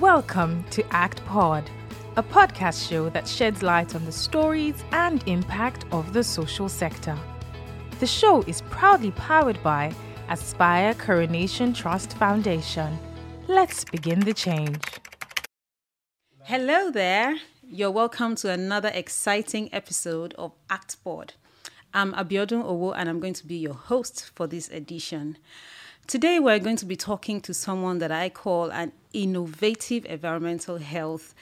Welcome to Act Pod, a podcast show that sheds light on the stories and impact of the social sector. The show is proudly powered by Aspire Coronation Trust Foundation. Let's begin the change. Hello there. You're welcome to another exciting episode of Act Pod. I'm Abiodun Owo and I'm going to be your host for this edition. Today we're going to be talking to someone that I call an innovative environmental health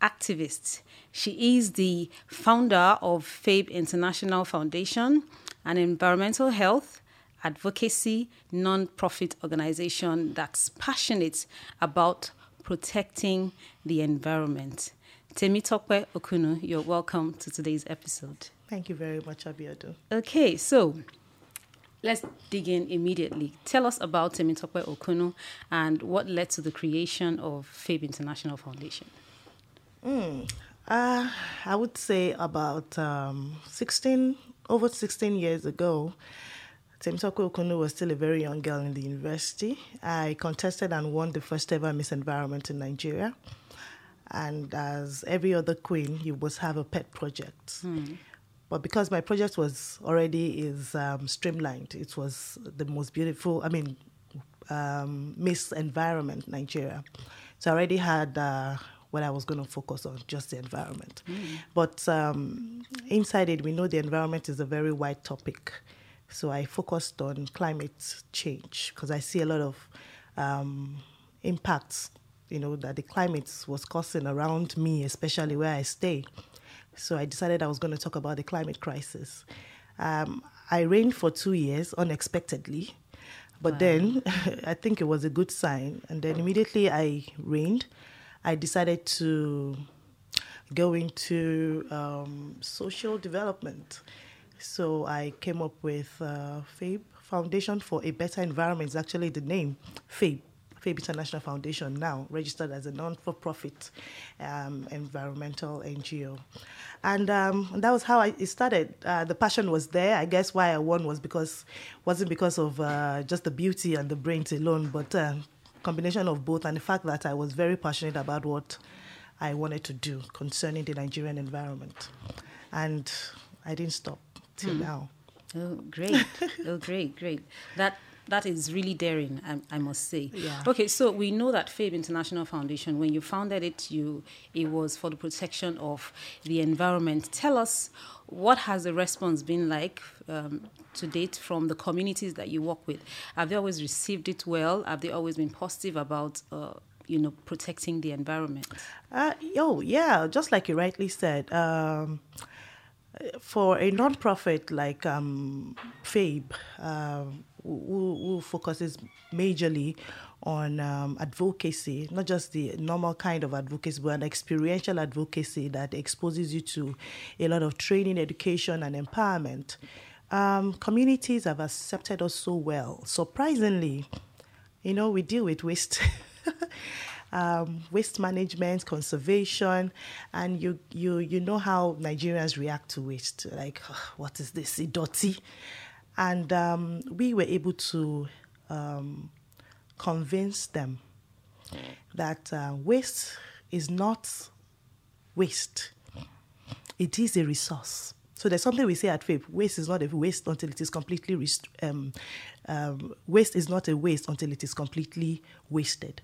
activist. She is the founder of FABE International Foundation, an environmental health advocacy non-profit organization that's passionate about protecting the environment. Temitope Okunnu, you're welcome to today's episode. Thank you very much, Abiodun. Okay, so let's dig in immediately. Tell us about Temitope Okunnu and what led to the creation of FABE International Foundation. Mm, uh, I would say about um, 16, over 16 years ago, Temitope Okunnu was still a very young girl in the university. I contested and won the first ever Miss Environment in Nigeria. And as every other queen, you must have a pet project. Hmm. But because my project was already is um, streamlined, it was the most beautiful. I mean, um, Miss Environment Nigeria. So I already had uh, what I was going to focus on, just the environment. Mm. But um, inside it, we know the environment is a very wide topic. So I focused on climate change because I see a lot of um, impacts, you know, that the climate was causing around me, especially where I stay. So I decided I was going to talk about the climate crisis. Um, I reigned for two years unexpectedly, but wow. then I think it was a good sign. And then immediately I reigned. I decided to go into um, social development. So I came up with uh, FABE, Foundation for a Better Environment, is actually the name, FABE. FABE International Foundation now registered as a non-for-profit um, environmental NGO, and um, that was how I, it started. Uh, the passion was there. I guess why I won was because wasn't because of uh, just the beauty and the brains alone, but uh, combination of both, and the fact that I was very passionate about what I wanted to do concerning the Nigerian environment, and I didn't stop till mm. now. Oh, great! oh, great, great. That that is really daring, I, I, must say. Yeah. Okay, so we know that FABE International Foundation, when you founded it, you it was for the protection of the environment. Tell us what has the response been like um, to date from the communities that you work with? Have they always received it well? Have they always been positive about? Uh, you know, protecting the environment. Uh, oh yeah, just like you rightly said. Um, for a non-profit like um, FABE, um, who, who, focuses majorly on um, advocacy, not just the normal kind of advocacy, but an experiential advocacy that exposes you to a lot of training, education, and empowerment. Um, communities have accepted us so well. Surprisingly, you know, we deal with waste. um, waste management, conservation, and you you you know how Nigerians react to waste. Like, what is this? Idoti. And um, we were able to um, convince them that uh, waste is not waste, it is a resource. So there's something we say at FABE waste is not a waste until it is completely, rest- um, um, waste is not a waste until it is completely wasted.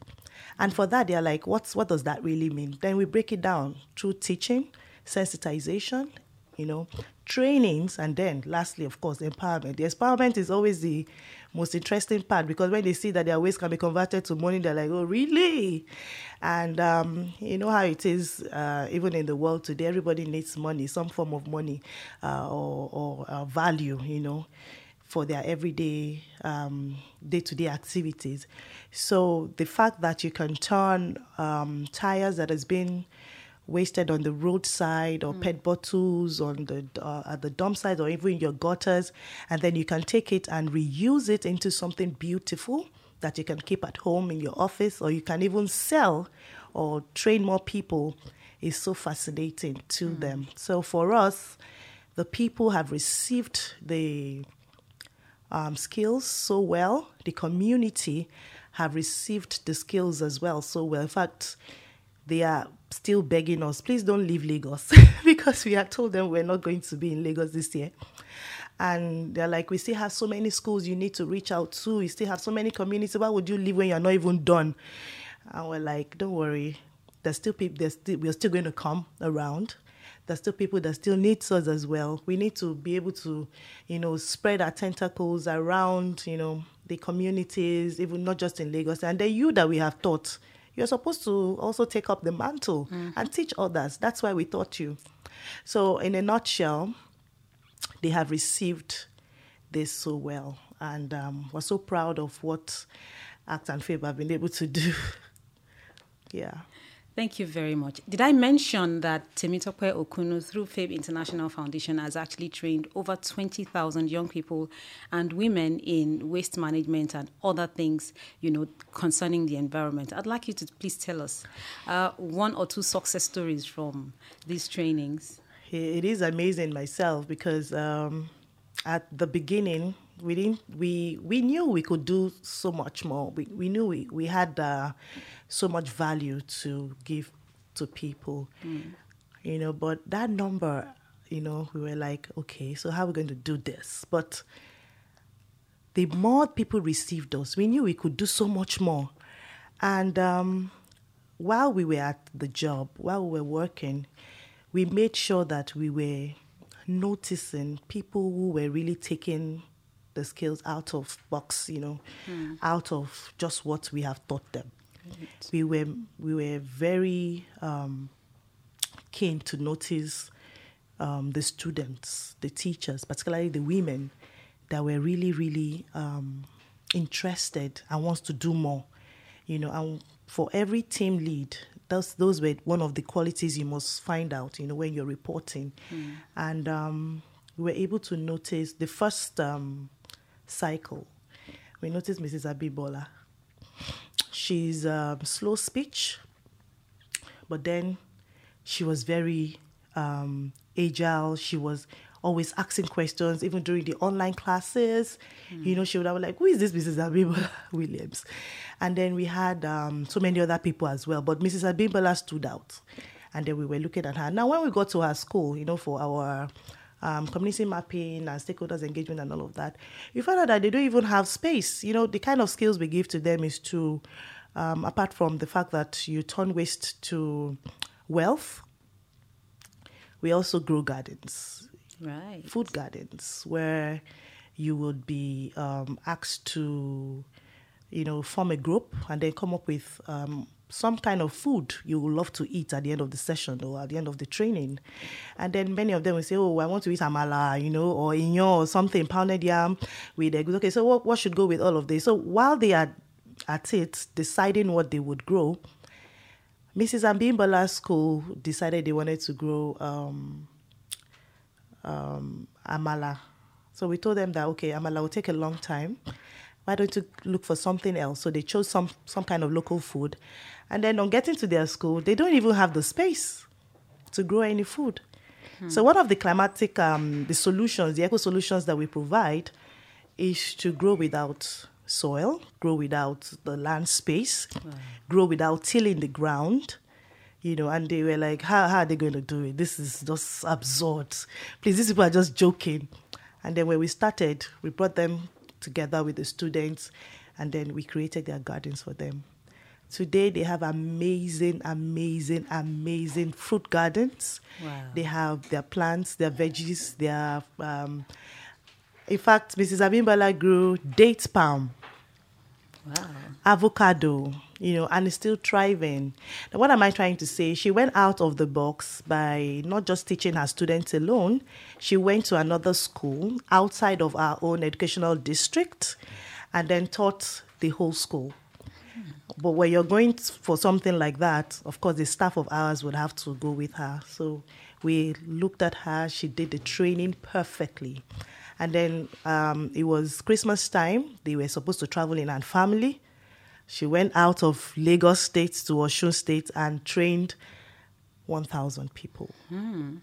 And for that, they're like, What's, what does that really mean? Then we break it down through teaching, sensitization, you know, trainings, and then lastly, of course, empowerment. The empowerment is always the most interesting part because when they see that their waste can be converted to money, they're like, oh, really? And um, you know how it is, uh, even in the world today, everybody needs money, some form of money uh, or, or uh, value, you know for their everyday um, day-to-day activities. So the fact that you can turn um, tires that has been wasted on the roadside or mm. pet bottles on the uh, at the dump site or even your gutters and then you can take it and reuse it into something beautiful that you can keep at home in your office or you can even sell or train more people is so fascinating to mm. them so for us the people have received the um, skills so well the community have received the skills as well so well. In fact, they are still begging us, please don't leave Lagos because we had told them we're not going to be in Lagos this year. And they're like, we still have so many schools you need to reach out to. We still have so many communities. Why would you leave when you're not even done? And we're like, don't worry. There's still people, there's still, we're still going to come around. There's still people that still need us as well. We need to be able to, you know, spread our tentacles around, you know, the communities, even not just in Lagos. And the you that we have taught, you're supposed to also take up the mantle mm-hmm. and teach others. That's why we taught you. So, in a nutshell, they have received this so well. And um, we're so proud of what Act and Fabe have been able to do. yeah. Thank you very much. Did I mention that Temitope Okunnu through FABE International Foundation has actually trained over 20,000 young people and women in waste management and other things, you know, concerning the environment? I'd like you to please tell us uh, one or two success stories from these trainings it is amazing myself because um, at the beginning we didn't we we knew we could do so much more. We we knew we we had uh, so much value to give to people, mm. you know. But that number, you know, we were like, okay, so how are we going to do this? But the more people received us, we knew we could do so much more. And um, while we were at the job, while we were working, we made sure that we were noticing people who were really taking the skills out of box, you know, mm. out of just what we have taught them. We were we were very um, keen to notice um, the students, the teachers, particularly the women, that were really really um, interested and wants to do more. You know, and for every team lead, those those were one of the qualities you must find out, you know, when you're reporting. Mm. And um, we were able to notice the first um, cycle. We noticed Mrs. Abibola. She's um, slow speech, but then she was very um, agile. She was always asking questions, even during the online classes. Mm. You know, she would have like, "Who is this Mrs. Abibola Williams?" And then we had um, so many other people as well, but Mrs. Abibola stood out, and then we were looking at her. Now, when we got to her school, you know, for our um, community mapping and stakeholders engagement and all of that, you find out that they don't even have space. You know, the kind of skills we give to them is to, um, apart from the fact that you turn waste to wealth, we also grow gardens right. food gardens where you would be um, asked to, you know, form a group and then come up with um, some kind of food you would love to eat at the end of the session or at the end of the training. And then many of them will say, Oh, I want to eat amala, you know, or inyo or something, pounded yam with eggs. Okay, so what, what should go with all of this? So while they are at it, deciding what they would grow, Mrs. Ambimbala's school decided they wanted to grow um, um, amala. So we told them that okay, amala will take a long time. Why don't you look for something else? So they chose some some kind of local food, and then on getting to their school, they don't even have the space to grow any food. Hmm. So one of the climatic um, the solutions, the eco solutions that we provide, is to grow without soil, grow without the land space, wow. grow without tilling the ground, you know, and they were like, how, how are they going to do it? This is just absurd. Please, these people are just joking. And then when we started, we brought them together with the students and then we created their gardens for them. Today they have amazing, amazing, amazing fruit gardens. Wow. They have their plants, their veggies, their um, in fact, Mrs. Abimbala grew date palm, wow. avocado, you know, and is still thriving. Now, what am I trying to say? She went out of the box by not just teaching her students alone, she went to another school outside of our own educational district and then taught the whole school. But when you're going for something like that, of course, the staff of ours would have to go with her. So we looked at her, she did the training perfectly. And then um, it was Christmas time. They were supposed to travel in and family. She went out of Lagos State to Osun State and trained 1,000 people. Mm.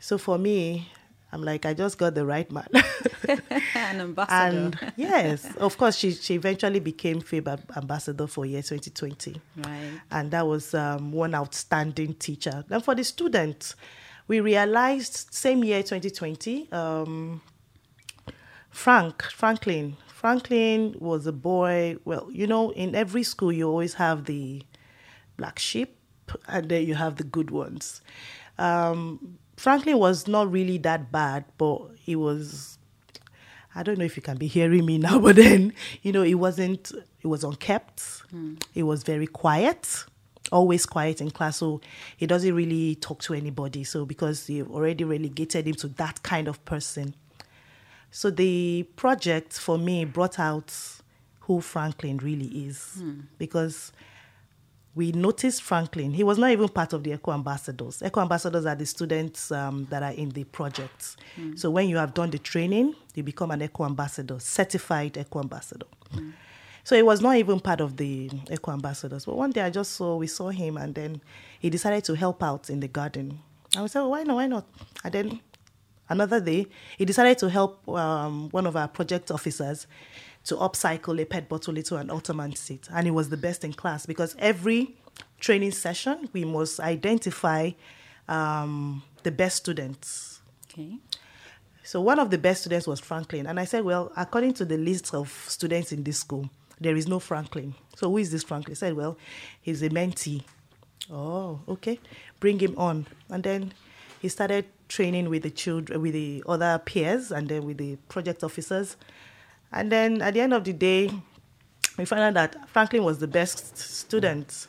So for me, I'm like, I just got the right man. An ambassador. and yes, of course, she, she eventually became FABE ambassador for year 2020. right. And that was um, one outstanding teacher. Then for the students, we realized same year 2020, um, Frank, Franklin, Franklin was a boy. Well, you know, in every school, you always have the black sheep and then you have the good ones. Um, Franklin was not really that bad, but he was. I don't know if you can be hearing me now, but then you know, it wasn't. It was unkept. Hmm. It was very quiet, always quiet in class. So he doesn't really talk to anybody. So because you've already relegated him to that kind of person. So the project for me brought out who Franklin really is hmm. because we noticed Franklin. He was not even part of the Eco Ambassadors. Eco Ambassadors are the students um, that are in the project. So when you have done the training, you become an Eco Ambassador, certified Eco Ambassador. So he was not even part of the Eco Ambassadors. But one day I just saw, we saw him and then he decided to help out in the garden. I was like, why not, why not? And then another day, he decided to help um, one of our project officers to upcycle a pet bottle into an Ottoman seat. And it was the best in class because every training session, we must identify um, the best students. Okay. So one of the best students was Franklin. And I said, well, according to the list of students in this school, there is no Franklin. So who is this Franklin? He said, well, he's a mentee. Oh, okay. Bring him on. And then he started training with the children, with the other peers, and then with the project officers. And then at the end of the day, we found out that Franklin was the best student.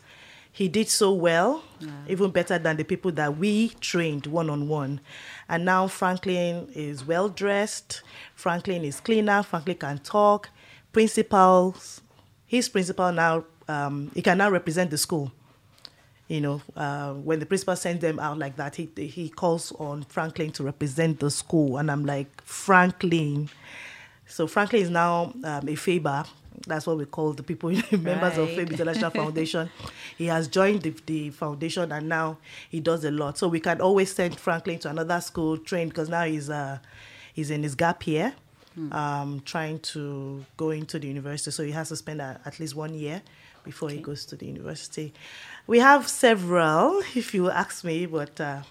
He did so well, even better than the people that we trained one on one. And now Franklin is well dressed. Franklin is cleaner. Franklin can talk. Principals, his principal now, um, he can now represent the school you know, uh, when the principal sends them out like that, he he calls on Franklin to represent the school, and I'm like Franklin. So Franklin is now um, a FABA. That's what we call the people members of. FABE International Foundation. He has joined the, the foundation, and now he does a lot. So we can always send Franklin to another school, train because now he's uh, he's in his gap year, um, trying to go into the university. So he has to spend uh, at least one year before he goes to the university. We have several, if you ask me, but uh,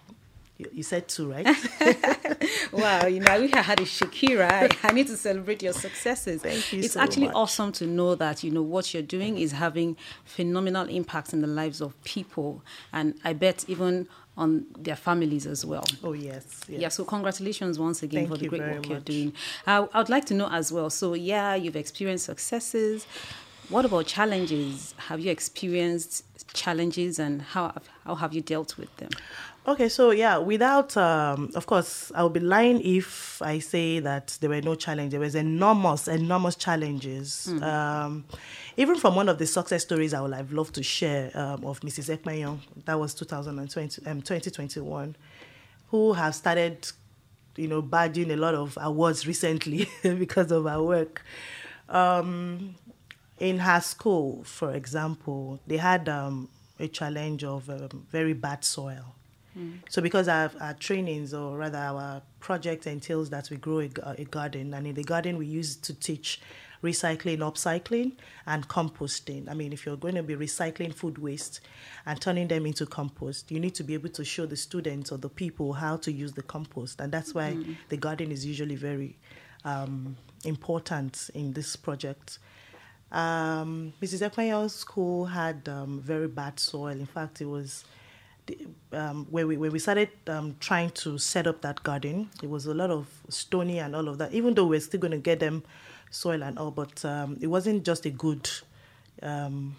you, you said two, right? Wow, you know, I wish I had a Shakira. I, I need to celebrate your successes. Thank you It's so actually much. awesome to know that, you know, what you're doing is having phenomenal impact in the lives of people. And I bet even on their families as well. oh, yes. yes. Yeah, so congratulations once again Thank for the great work you're doing. Uh, I would like to know as well. So, yeah, you've experienced successes. What about challenges? Have you experienced challenges and how, how have you dealt with them? Okay, so yeah, without, um, of course, I would be lying if I say that there were no challenge. There was enormous, enormous challenges. Um, even from one of the success stories I would have loved to share um, of Mrs. Ekmayon, that was 2020, um, 2021, who have started, you know, badging a lot of awards recently because of her work. Um, in her school, for example, they had um, a challenge of um, very bad soil. So because our, our trainings, or rather our project entails that we grow a garden, and in the garden we use to teach recycling, upcycling, and composting. I mean, if you're going to be recycling food waste and turning them into compost, you need to be able to show the students or the people how to use the compost, and that's why the garden is usually very um, important in this project. Um, Mrs. Ekmayo's school had um, very bad soil. In fact, it was um, when we when we started um, trying to set up that garden. It was a lot of stony and all of that. Even though we're still going to get them soil and all, but um, it wasn't just a good um,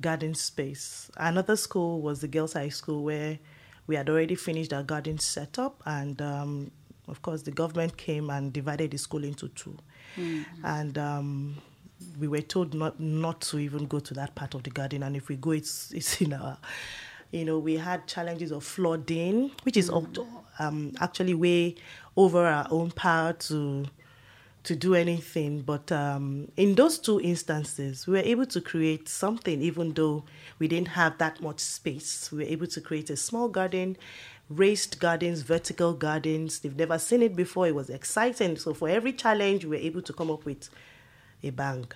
garden space. Another school was the girls' high school where we had already finished our garden setup, and um, of course, the government came and divided the school into two. And um, we were told not not to even go to that part of the garden, and if we go, it's it's in our. You know, we had challenges of flooding, which is um, actually way over our own power to to do anything. But um, in those two instances, we were able to create something, even though we didn't have that much space. We were able to create a small garden, raised gardens, vertical gardens. They've never seen it before. It was exciting. So for every challenge, we were able to come up with a bang.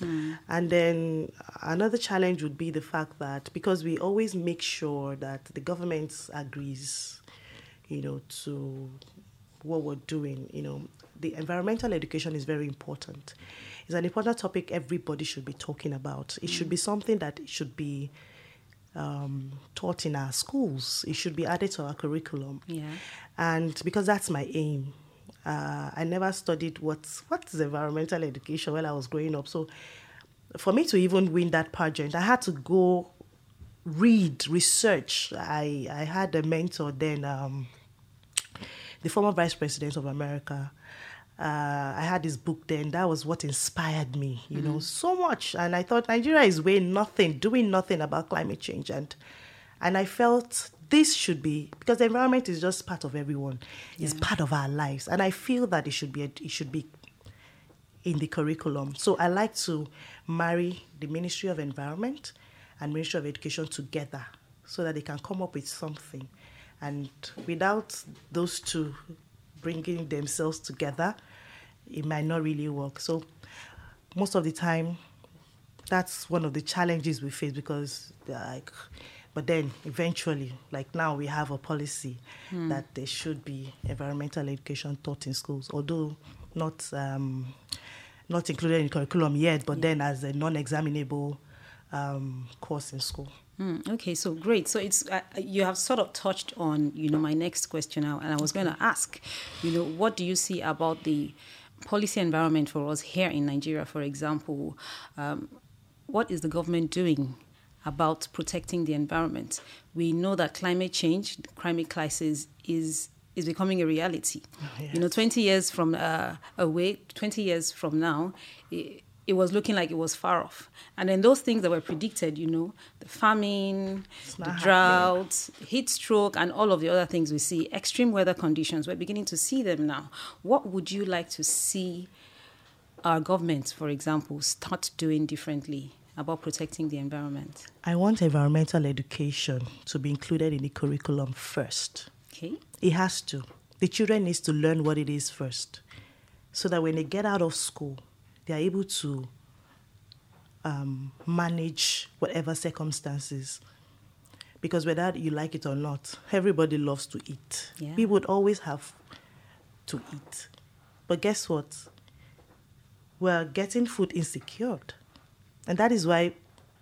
Mm. And then another challenge would be the fact that because we always make sure that the government agrees, you know, to what we're doing, you know, the environmental education is very important. It's an important topic everybody should be talking about. It mm. should be something that should be um, taught in our schools. It should be added to our curriculum. Yeah. And because that's my aim. Uh, I never studied what what is environmental education while I was growing up. So for me to even win that pageant, I had to go read, research. I I had a mentor then, um, the former vice president of America, uh, I had this book then. That was what inspired me, you mm-hmm. know, so much. And I thought Nigeria is way nothing, doing nothing about climate change. And and I felt this should be because the environment is just part of everyone. Yeah. It's part of our lives, and I feel that it should be it should be in the curriculum. So I like to marry the Ministry of Environment and Ministry of Education together so that they can come up with something. And without those two bringing themselves together, it might not really work. So most of the time, that's one of the challenges we face because like but then eventually like now we have a policy mm. that there should be environmental education taught in schools although not um, not included in curriculum yet but yeah. then as a non-examinable um, course in school Mm, okay, so great. So it's uh, you have sort of touched on you know my next question now, and I was going to ask, you know, what do you see about the policy environment for us here in Nigeria, for example, um, what is the government doing about protecting the environment? We know that climate change, climate crisis, is is becoming a reality. Oh, yes. You know, 20 years from uh, away, 20 years from now, it, it was looking like it was far off. And then those things that were predicted, you know, the famine, the drought, heat stroke, and all of the other things we see, extreme weather conditions, we're beginning to see them now. What would you like to see our government, for example, start doing differently about protecting the environment? I want environmental education to be included in the curriculum first. Okay. It has to. The children needs to learn what it is first. So that when they get out of school, they are able to um, manage whatever circumstances. Because whether you like it or not, everybody loves to eat. Yeah. We would always have to eat. But guess what? We're getting food insecure. And that is why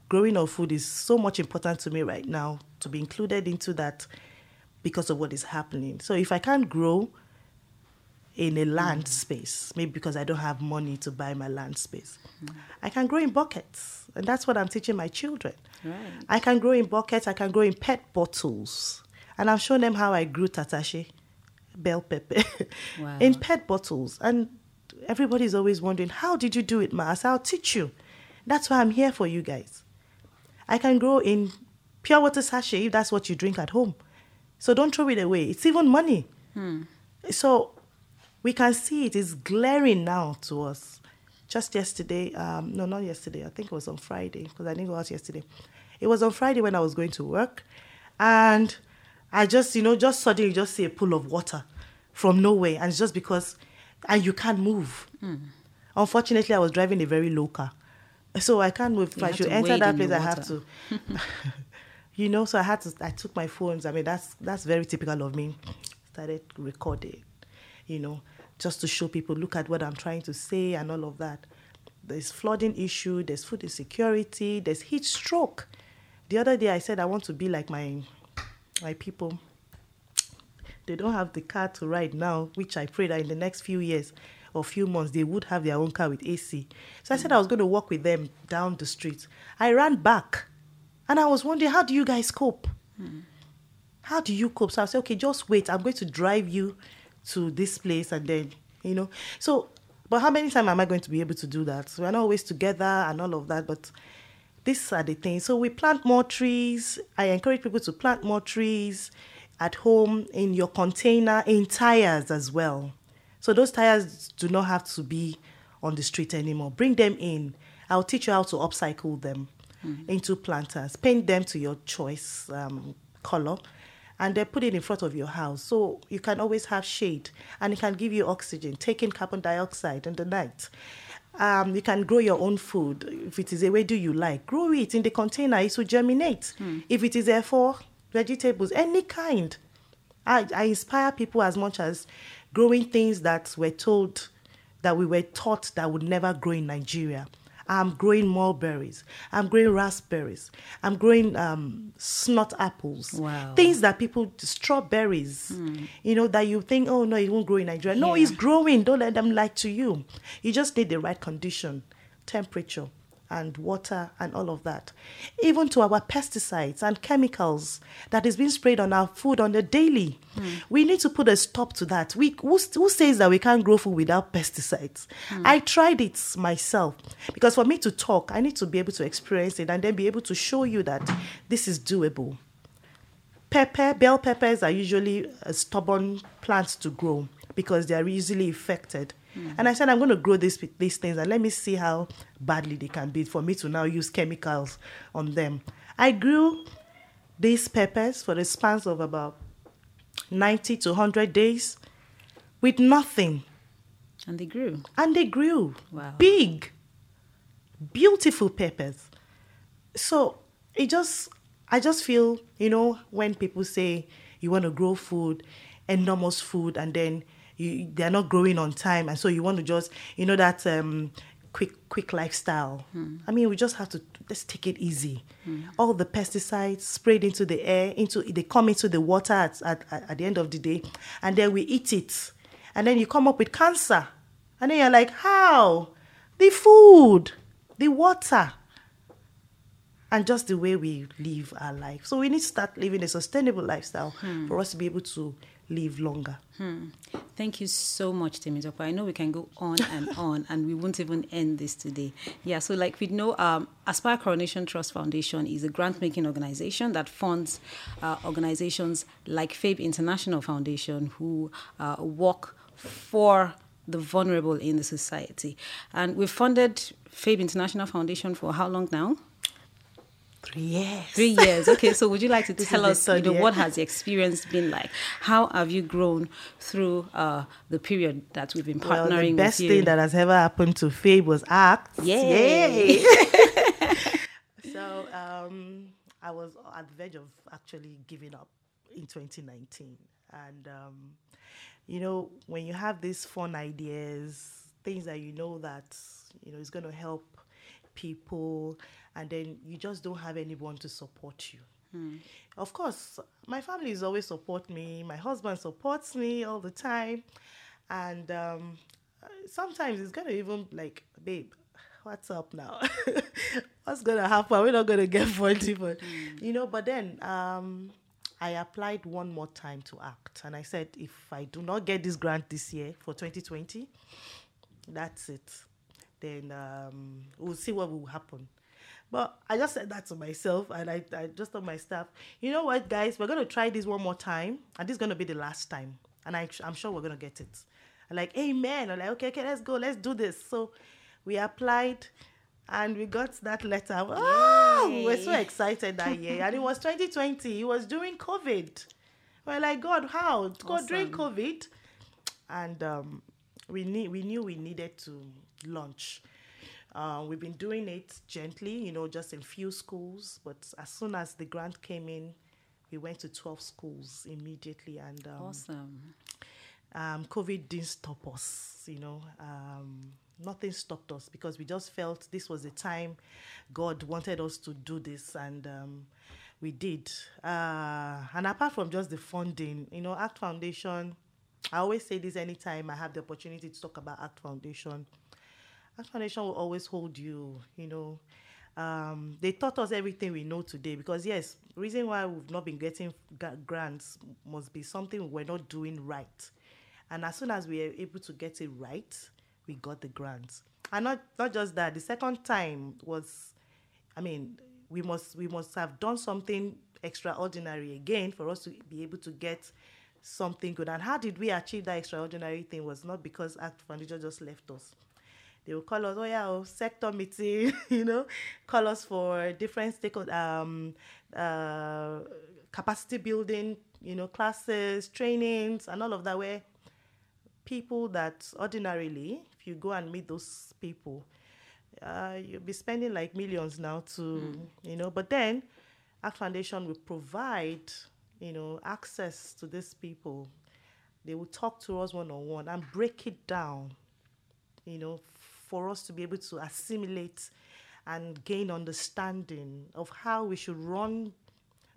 growing of food is so much important to me right now to be included into that because of what is happening. So if I can't grow, in a land mm. space, maybe because I don't have money to buy my land space. Mm. I can grow in buckets, and that's what I'm teaching my children. Right. I can grow in buckets, I can grow in pet bottles. And I've shown them how I grew tatache, bell pepper, wow. in pet bottles. And everybody's always wondering, how did you do it, Ma? I said, I'll teach you. That's why I'm here for you guys. I can grow in pure water sachet if that's what you drink at home. So don't throw it away. It's even money. Hmm. So we can see it is glaring now to us. Just yesterday, um, no, not yesterday. I think it was on Friday because I didn't go out yesterday. It was on Friday when I was going to work, and I just, you know, just suddenly just see a pool of water from nowhere, and it's just because, and you can't move. Mm. Unfortunately, I was driving a very low car, so I can't move. If I should enter that place, I have to. you know, so I had to. I took my phones. I mean, that's that's very typical of me. Started recording you know, just to show people, look at what I'm trying to say and all of that. There's flooding issue, there's food insecurity, there's heat stroke. The other day I said I want to be like my my people. They don't have the car to ride now, which I pray that in the next few years or few months they would have their own car with AC. So I said I was going to walk with them down the street. I ran back and I was wondering, how do you guys cope? How do you cope? So I said, okay, just wait. I'm going to drive you to this place and then you know so but how many times am i going to be able to do that we're not always together and all of that but these are the things so we plant more trees i encourage people to plant more trees at home in your container in tires as well So those tires do not have to be on the street anymore. Bring them in. I'll teach you how to upcycle them into planters. Paint them to your choice um, color and then put it in front of your house so you can always have shade and it can give you oxygen, taking carbon dioxide in the night. Um, you can grow your own food. If it is a way do you like, grow it in the container. It will germinate. If it is therefore vegetables, any kind. I, I inspire people as much as growing things that were told that we were taught that would never grow in Nigeria. I'm growing mulberries. I'm growing raspberries. I'm growing um, snot apples. Wow. Things that people, strawberries, you know, that you think, oh no, it won't grow in Nigeria. No, it's growing. Don't let them lie to you. You just need the right condition, temperature, and water, and all of that. Even to our pesticides and chemicals that is being sprayed on our food on the daily. We need to put a stop to that. We who, who says that we can't grow food without pesticides? I tried it myself because for me to talk, I need to be able to experience it and then be able to show you that this is doable pepper bell peppers are usually uh, stubborn plants to grow because they are easily affected and i said i'm going to grow these these things and let me see how badly they can be for me to now use chemicals on them i grew these peppers for the spans of about 90 to 100 days with nothing And they grew. and they grew Wow. big beautiful peppers so it just i just feel you know when people say you want to grow food enormous food and then you they're not growing on time and so you want to just you know that um quick quick lifestyle. Hmm. I mean we just have to let's take it easy. Hmm. All the pesticides sprayed into the air into they come into the water at, at, at the end of the day and then we eat it. And then you come up with cancer. And then you're like how? The food the water and just the way we live our life. So we need to start living a sustainable lifestyle hmm. for us to be able to live longer. Thank you so much, Temitope. I know we can go on and on, and we won't even end this today. Yeah, so like we know, um, Aspire Coronation Trust Foundation is a grant-making organization that funds uh, organizations like FABE International Foundation who uh, work for the vulnerable in the society. And we've funded FABE International Foundation for how long now? Three years. Three years. Okay, so would you like to tell us, you know, year. what has the experience been like? How have you grown through uh, the period that we've been Well, partnering the best thing that has ever happened to Fabe was acts. Yay. so um, I was at the verge of actually giving up in 2019. And, um, you know, when you have these fun ideas, things that you know that, you know, is going to help people, and then you just don't have anyone to support you. Of course, my family is always support me. My husband supports me all the time, and um, sometimes it's gonna even like, babe, what's up now? what's gonna happen? We're not gonna get funny, but you know. But then um, I applied one more time to act, and I said, if I do not get this grant this year for 2020, that's it. Then um, we'll see what will happen. But I just said that to myself, and I, I just told my staff, you know what, guys, we're going to try this one more time, and this is going to be the last time. And I, I'm sure we're going to get it. I'm like, amen. I'm like, okay, okay, let's go, let's do this. So we applied, and we got that letter. Oh, we were so excited that year. And it was 2020. It was during COVID. We're like, God, how? God, during COVID. And um, we, need, we knew we needed to launch. Uh, we've been doing it gently, you know, just in few schools. But as soon as the grant came in, we went to 12 schools immediately. And um, Awesome. um, COVID didn't stop us, you know. Um, nothing stopped us because we just felt this was the time God wanted us to do this, and um, we did. Uh, and apart from just the funding, you know, Act Foundation, I always say this anytime I have the opportunity to talk about Act Foundation. Act Foundation will always hold you, you know. Um, they taught us everything we know today because yes, reason why we've not been getting grants must be something we're not doing right. And as soon as we were able to get it right, we got the grants. And not not just that, the second time was I mean, we must we must have done something extraordinary again for us to be able to get something good. And how did we achieve that extraordinary thing was not because Act Foundation just left us. They will call us, oh yeah, oh, sector meeting, you know, call us for different stakeholder um, uh, capacity building, you know, classes, trainings, and all of that. Where people that ordinarily, if you go and meet those people, uh, you'll be spending like millions now to, mm. you know. But then, Act Foundation will provide, you know, access to these people. They will talk to us one on one and break it down, you know, for us to be able to assimilate and gain understanding of how we should run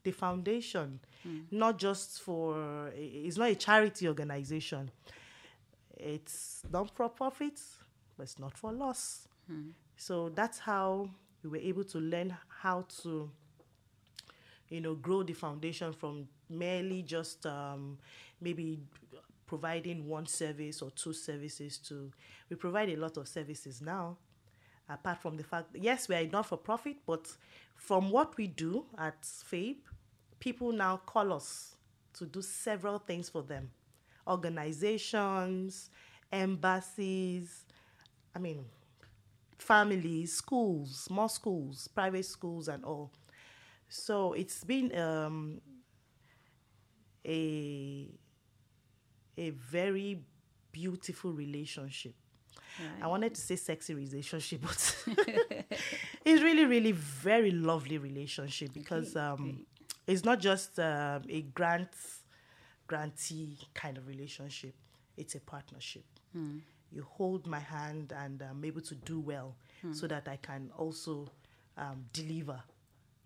the foundation, mm. not just for, it's not a charity organization. It's not for profit, but it's not for loss. Mm. So that's how we were able to learn how to, you know, grow the foundation from merely just um, maybe providing one service or two services to we provide a lot of services now apart from the fact yes we are not for profit but from what we do at FABE people now call us to do several things for them. Organizations embassies i mean families schools more schools private schools and all. So it's been um, a a very beautiful relationship. I wanted to say sexy relationship, but it's really, really very lovely relationship because um, it's not just uh, a grant grantee kind of relationship. It's a partnership. Mm. You hold my hand, and I'm able to do well, mm. so that I can also um, deliver,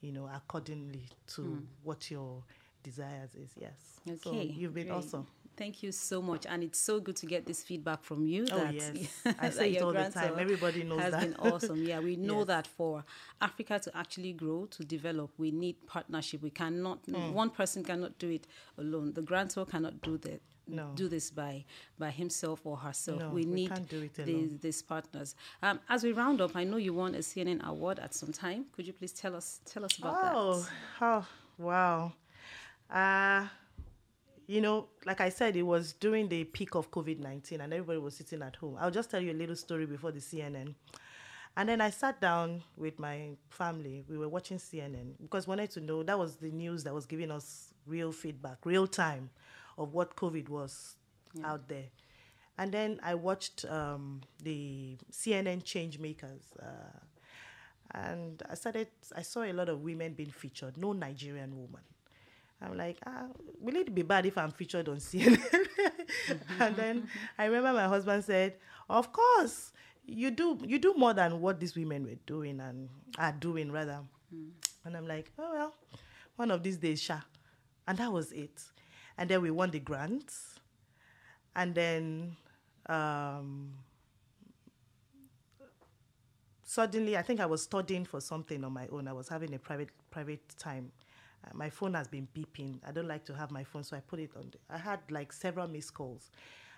you know, accordingly to mm. what your desires is. Yes. Okay. So you've been Great. awesome. Thank you so much, and it's so good to get this feedback from you. Oh that, yes, I say it all the time. Everybody knows has that. been awesome. Yeah, we know Yes. that for Africa to actually grow, to develop, we need partnership. We cannot one person cannot do it alone. The grantor cannot do that. No. Do this by by himself or herself. No, we we need can't do it these, these partners. Um, as we round up, I know you won a CNN award at some time. Could you please tell us tell us about oh, that? oh, wow. Uh, you know, like I said, it was during the peak of COVID 19 and everybody was sitting at home. I'll just tell you a little story before the CNN. And then I sat down with my family. We were watching CNN because we wanted to know that was the news that was giving us real feedback, real time of what COVID was out there. And then I watched um, the CNN Change Makers. Uh, and I started, I saw a lot of women being featured, no Nigerian woman. I'm like, ah, will it be bad if I'm featured on CNN? and then I remember my husband said, "Of course, you do. You do more than what these women were doing and are doing rather." And I'm like, "Oh well, one of these days, sha." And that was it. And then we won the grant. And then um, suddenly, I think I was studying for something on my own. I was having a private private time. Uh, my phone has been beeping. I don't like to have my phone, so I put it on. The, I had like several missed calls,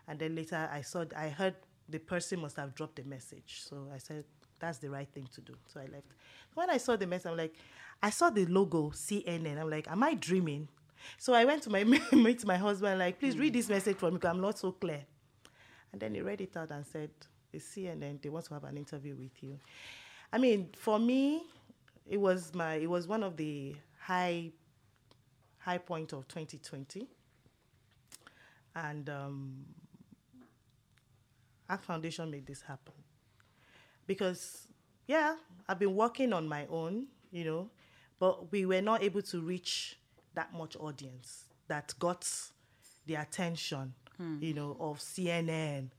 and then later I saw I heard the person must have dropped a message. So I said that's the right thing to do. So I left. When I saw the message, I'm like, I saw the logo CNN. I'm like, am I dreaming? So I went to my meet my husband like, please read this message for me because I'm not so clear. And then he read it out and said, it's CNN. They want to have an interview with you. I mean, for me, it was my it was one of the high high point of 2020 and um, Act Foundation made this happen. Because yeah I've been working on my own you know but we were not able to reach that much audience that got the attention you know of CNN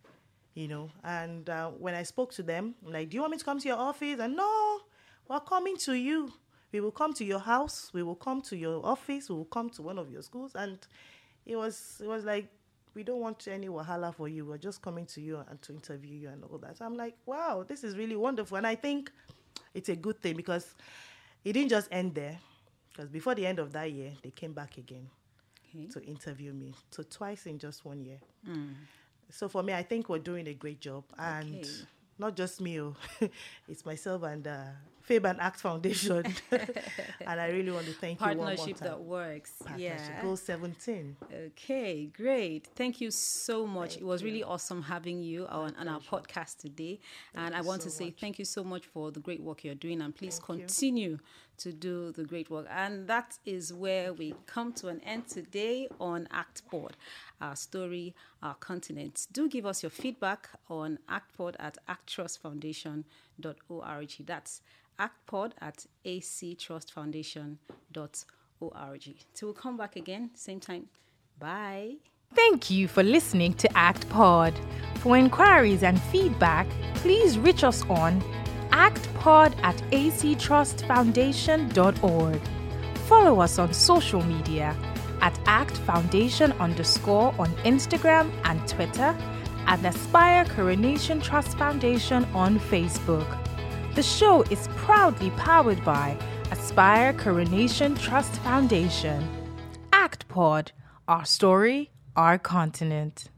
you know. And uh, when I spoke to them I'm like do you want me to come to your office? And no we're coming to you we will come to your house we will come to your office we will come to one of your schools and it was it was like we don't want any wahala for you we're just coming to you and to interview you and all that so i'm like wow this is really wonderful and i think it's a good thing because it didn't just end there because before the end of that year they came back again Okay. to interview me so twice in just one year so for me i think we're doing a great job and Okay. not just me, oh. it's myself and uh, Fabe and Act Foundation. and I really want to thank Partnership you time. that works. Partnership. Yeah. Goal 17. Okay, great. Thank you so much. it was really awesome having you on, on our podcast today. and I want so to say much. thank you so much for the great work you're doing and please Thank you. continue to do the great work. And that is where we come to an end today on Act ActPod, our story, our continent. Do give us your feedback on ActPod at actrustfoundation.org. That's ActPod at actrustfoundation.org. So we'll come back again, same time. Bye. Thank you for listening to Act Pod. For inquiries and feedback, please reach us on actpod at actrustfoundation.org. Follow us on social media at actfoundation underscore on Instagram and Twitter, and Aspire Coronation Trust Foundation on Facebook. The show is proudly powered by Aspire Coronation Trust Foundation. ACTPod, our story, our continent.